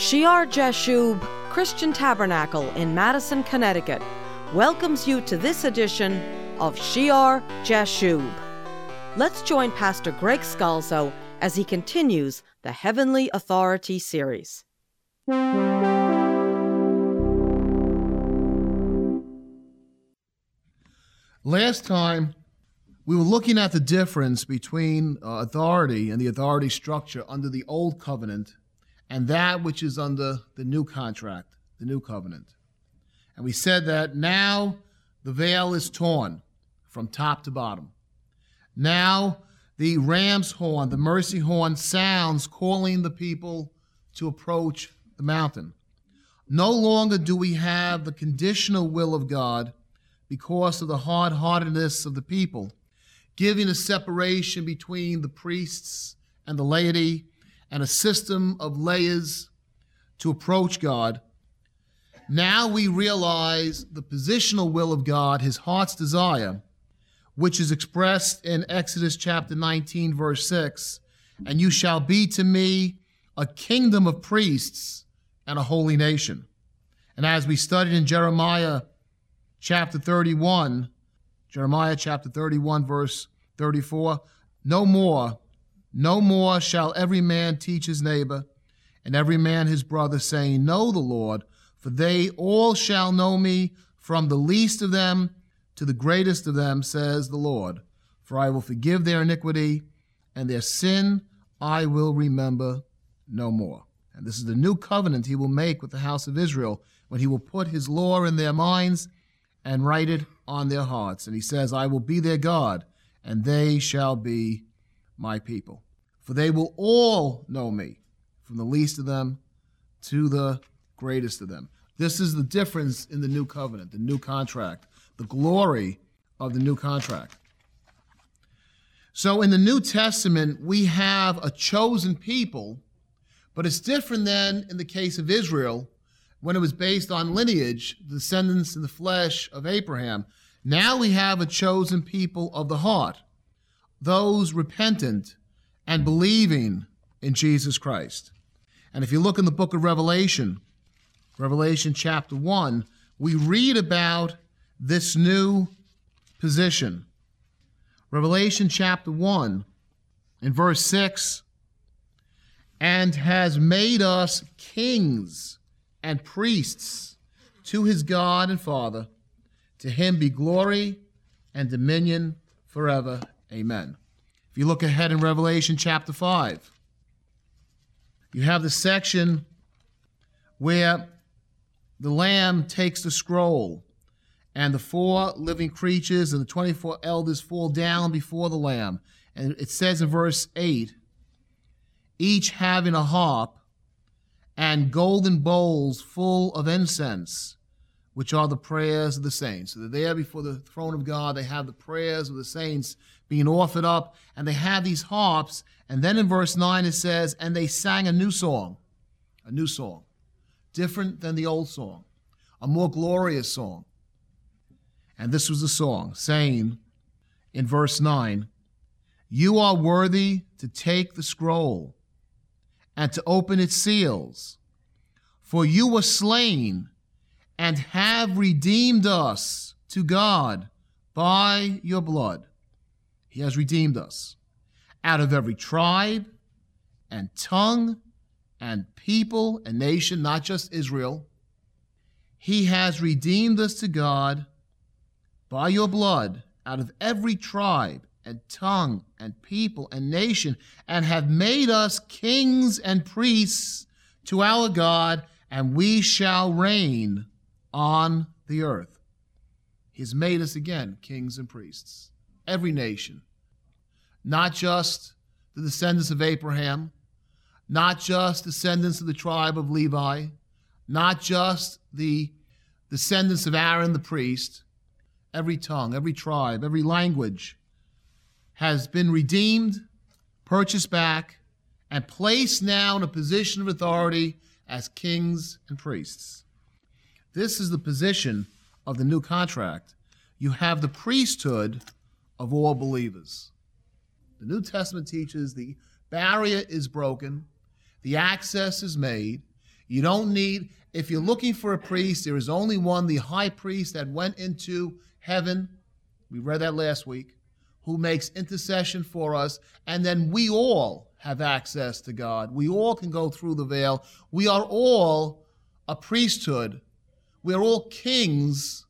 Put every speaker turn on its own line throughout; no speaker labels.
Shear Jashub Christian Tabernacle in Madison, Connecticut welcomes you to this edition of Shear Jashub. Let's join Pastor Greg Scalzo as he continues the Heavenly Authority series.
Last time, we were looking at the difference between uh, authority and the authority structure under the old covenant and that which is under the new contract, the new covenant. And we said that now the veil is torn from top to bottom. Now the ram's horn, the mercy horn, sounds calling the people to approach the mountain. No longer do we have the conditional will of God because of the hard heartedness of the people, giving a separation between the priests and the laity and a system of layers to approach God. Now we realize the positional will of God, his heart's desire, which is expressed in Exodus chapter 19, verse 6 And you shall be to me a kingdom of priests and a holy nation. And as we studied in Jeremiah chapter 31, Jeremiah chapter 31, verse 34 No more, no more shall every man teach his neighbor, and every man his brother, saying, Know the Lord, for they all shall know me, from the least of them to the greatest of them, says the Lord. For I will forgive their iniquity, and their sin I will remember no more. And this is the new covenant he will make with the house of Israel, when he will put his law in their minds and write it on their hearts. And he says, I will be their God, and they shall be my people. For they will all know me, from the least of them to the greatest of them. This is the difference in the new covenant, the new contract, the glory of the new contract. So in the New Testament, we have a chosen people, but it's different than in the case of Israel when it was based on lineage, the descendants in the flesh of Abraham. Now we have a chosen people of the heart, those repentant and believing in Jesus Christ. And if you look in the book of Revelation, Revelation chapter 1, we read about this new position. Revelation chapter 1, in verse 6, and has made us kings and priests to his God and Father. To him be glory and dominion forever. Amen. If you look ahead in Revelation chapter 5, you have the section where the Lamb takes the scroll, and the four living creatures and the 24 elders fall down before the Lamb. And it says in verse 8 each having a harp and golden bowls full of incense, which are the prayers of the saints. So they're there before the throne of God. They have the prayers of the saints being offered up, and they have these harps. And then in verse 9 it says, And they sang a new song, a new song, different than the old song, a more glorious song. And this was the song, saying in verse 9, You are worthy to take the scroll and to open its seals. For you were slain and have redeemed us to God by your blood. He has redeemed us out of every tribe and tongue and people and nation, not just Israel. He has redeemed us to God by your blood out of every tribe and tongue and people and nation, and have made us kings and priests to our God, and we shall reign on the earth. He's made us again kings and priests, every nation, not just the descendants of Abraham, not just descendants of the tribe of Levi, not just the descendants of Aaron the priest, every tongue, every tribe, every language has been redeemed, purchased back, and placed now in a position of authority as kings and priests. This is the position of the new contract. You have the priesthood of all believers. The New Testament teaches the barrier is broken, the access is made. You don't need, if you're looking for a priest, there is only one, the high priest that went into heaven. We read that last week, who makes intercession for us. And then we all have access to God. We all can go through the veil. We are all a priesthood. We are all kings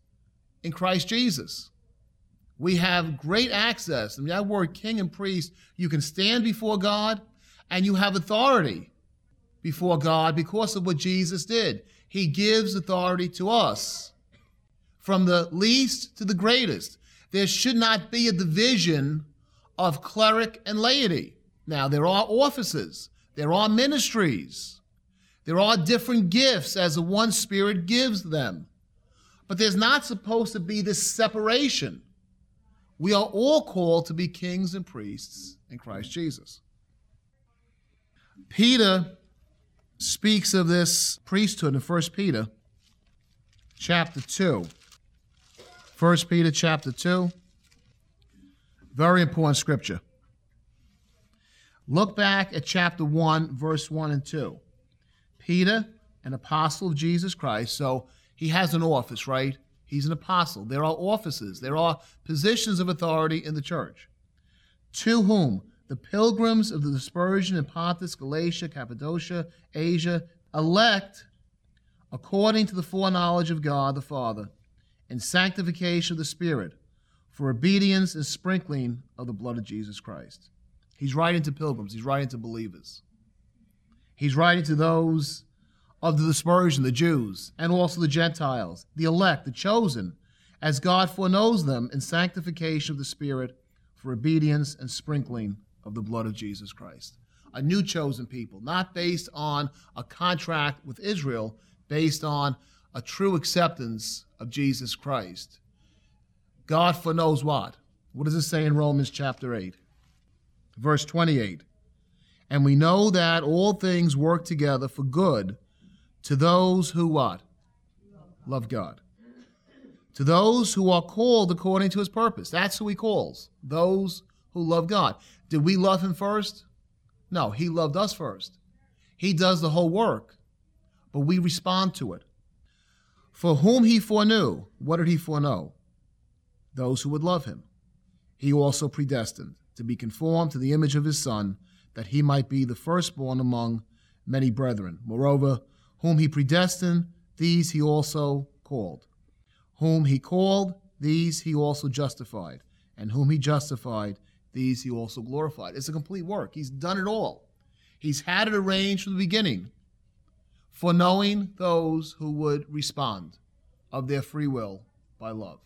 in Christ Jesus. We have great access. I mean, that word king and priest, you can stand before God and you have authority before God because of what Jesus did. He gives authority to us from the least to the greatest. There should not be a division of cleric and laity. Now, there are offices, there are ministries, there are different gifts as the one Spirit gives them. But there's not supposed to be this separation. We are all called to be kings and priests in Christ Jesus. Peter speaks of this priesthood in 1 Peter chapter 2. 1 Peter chapter 2. Very important scripture. Look back at chapter 1, verse 1 and 2. Peter, an apostle of Jesus Christ, so he has an office, right? He's an apostle. There are offices, there are positions of authority in the church. To whom? The pilgrims of the dispersion in Pontus, Galatia, Cappadocia, Asia, elect according to the foreknowledge of God the Father, and sanctification of the Spirit, for obedience and sprinkling of the blood of Jesus Christ. He's writing to pilgrims, he's writing to believers. He's writing to those of the dispersion, the Jews, and also the Gentiles, the elect, the chosen, as God foreknows them in sanctification of the Spirit for obedience and sprinkling of the blood of Jesus Christ. A new chosen people, not based on a contract with Israel, based on a true acceptance of Jesus Christ. God foreknows what? What does it say in Romans chapter 8? Verse 28. And we know that all things work together for good to those who what? Love God. To those who are called according to his purpose. That's who he calls. Those who love God. Did we love him first? No, he loved us first. He does the whole work, but we respond to it. For whom he foreknew, what did he foreknow? Those who would love him. He also predestined to be conformed to the image of his Son, that he might be the firstborn among many brethren. Moreover, whom he predestined, these he also called. Whom he called, these he also justified. And whom he justified, these he also glorified. It's a complete work. He's done it all. He's had it arranged from the beginning for knowing those who would respond of their free will by love.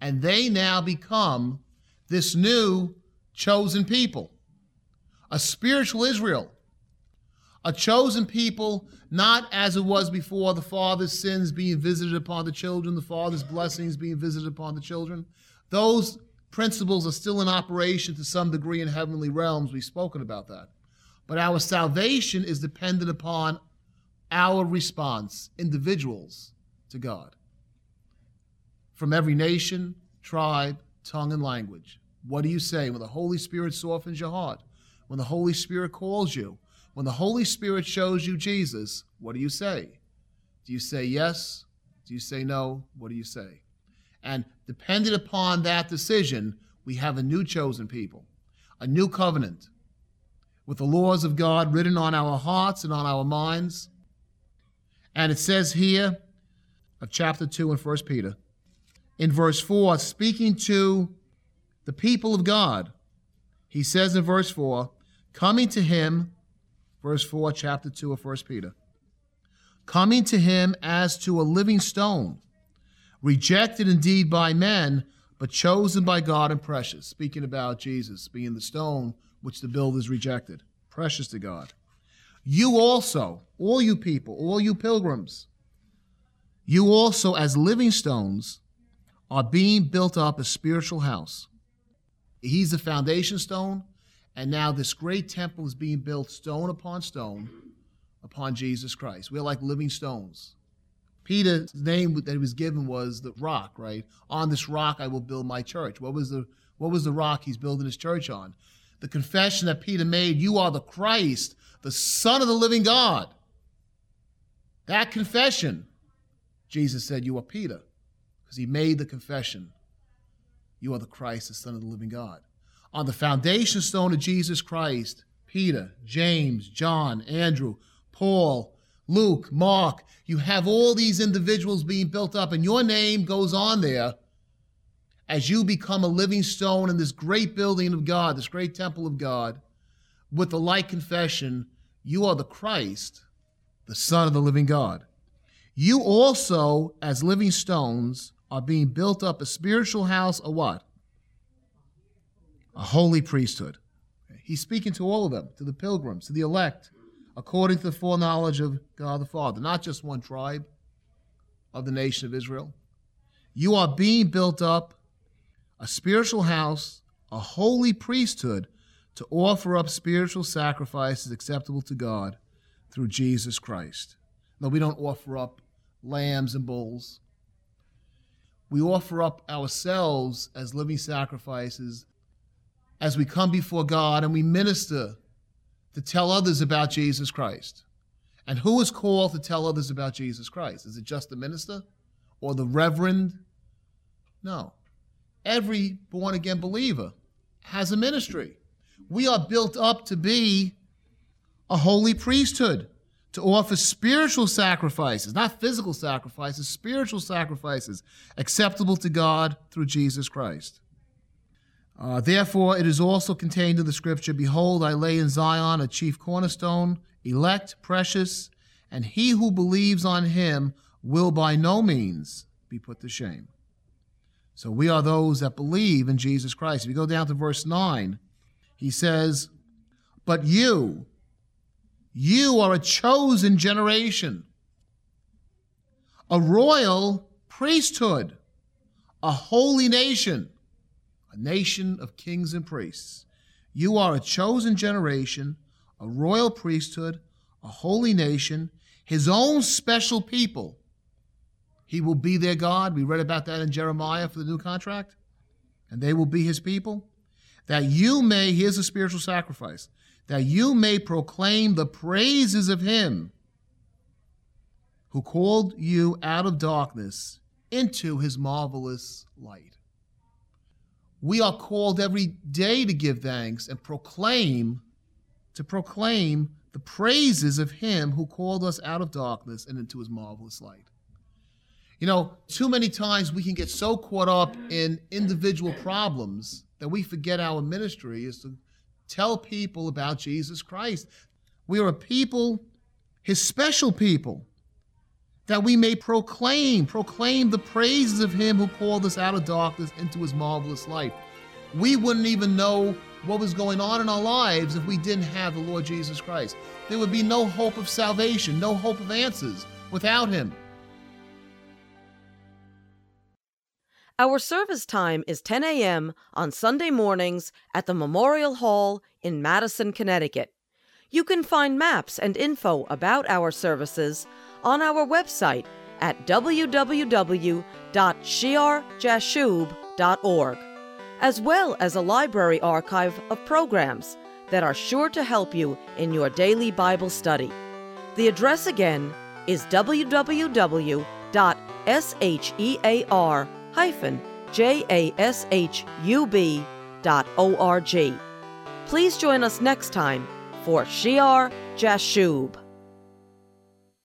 And they now become this new chosen people, a spiritual Israel a chosen people, not as it was before, the father's sins being visited upon the children, the father's blessings being visited upon the children. Those principles are still in operation to some degree in heavenly realms. We've spoken about that. But our salvation is dependent upon our response, individuals, to God. From every nation, tribe, tongue, and language. What do you say when the Holy Spirit softens your heart? When the Holy Spirit calls you? When the Holy Spirit shows you Jesus, what do you say? Do you say yes? Do you say no? What do you say? And dependent upon that decision, we have a new chosen people, a new covenant with the laws of God written on our hearts and on our minds. And it says here of chapter 2 in 1 Peter, in verse 4, speaking to the people of God, he says in verse 4, coming to him verse 4, chapter 2 of 1 Peter. Coming to him as to a living stone, rejected indeed by men, but chosen by God and precious. Speaking about Jesus being the stone which the builders rejected, precious to God. You also, all you people, all you pilgrims, you also, as living stones, are being built up a spiritual house. He's the foundation stone, and now this great temple is being built stone upon stone upon Jesus Christ. We're like living stones. Peter's name that he was given was the rock, right? On this rock I will build my church. What was the what was the rock he's building his church on? The confession that Peter made, you are the Christ, the Son of the living God. That confession, Jesus said, You are Peter, because he made the confession. You are the Christ, the Son of the living God. On the foundation stone of Jesus Christ, Peter, James, John, Andrew, Paul, Luke, Mark, you have all these individuals being built up, and your name goes on there as you become a living stone in this great building of God, this great temple of God, with the like confession, you are the Christ, the Son of the living God. You also, as living stones, are being built up a spiritual house, a what? A holy priesthood. He's speaking to all of them, to the pilgrims, to the elect, according to the foreknowledge of God the Father, not just one tribe of the nation of Israel. You are being built up a spiritual house, a holy priesthood to offer up spiritual sacrifices acceptable to God through Jesus Christ. No, we don't offer up lambs and bulls. We offer up ourselves as living sacrifices as we come before God and we minister to tell others about Jesus Christ. And who is called to tell others about Jesus Christ? Is it just the minister or the reverend? No every born again believer has a ministry. We are built up to be a holy priesthood, to offer spiritual sacrifices, not physical sacrifices, spiritual sacrifices acceptable to God through Jesus Christ. Uh, Therefore, it is also contained in the scripture Behold, I lay in Zion a chief cornerstone, elect, precious, and he who believes on him will by no means be put to shame. So we are those that believe in Jesus Christ. If you go down to verse 9, he says, But you, you are a chosen generation, a royal priesthood, a holy nation, a nation of kings and priests. You are a chosen generation, a royal priesthood, a holy nation, his own special people he will be their God. We read about that in Jeremiah for the new contract. And they will be his people. That you may, here's a spiritual sacrifice, that you may proclaim the praises of him who called you out of darkness into his marvelous light. We are called every day to give thanks and proclaim, to proclaim the praises of him who called us out of darkness and into his marvelous light. You know, too many times we can get so caught up in individual problems that we forget our ministry is to tell people about Jesus Christ. We are a people, his special people, that we may proclaim, proclaim the praises of him who called us out of darkness into his marvelous light. We wouldn't even know what was going on in our lives if we didn't have the Lord Jesus Christ. There would be no hope of salvation, no hope of answers without him.
Our service time is 10 a.m. on Sunday mornings at the Memorial Hall in Madison, Connecticut. You can find maps and info about our services on our website at www.shearjashub.org, as well as a library archive of programs that are sure to help you in your daily Bible study. The address again is www.shear jashub.org. Please join us next time for Shear Jashub.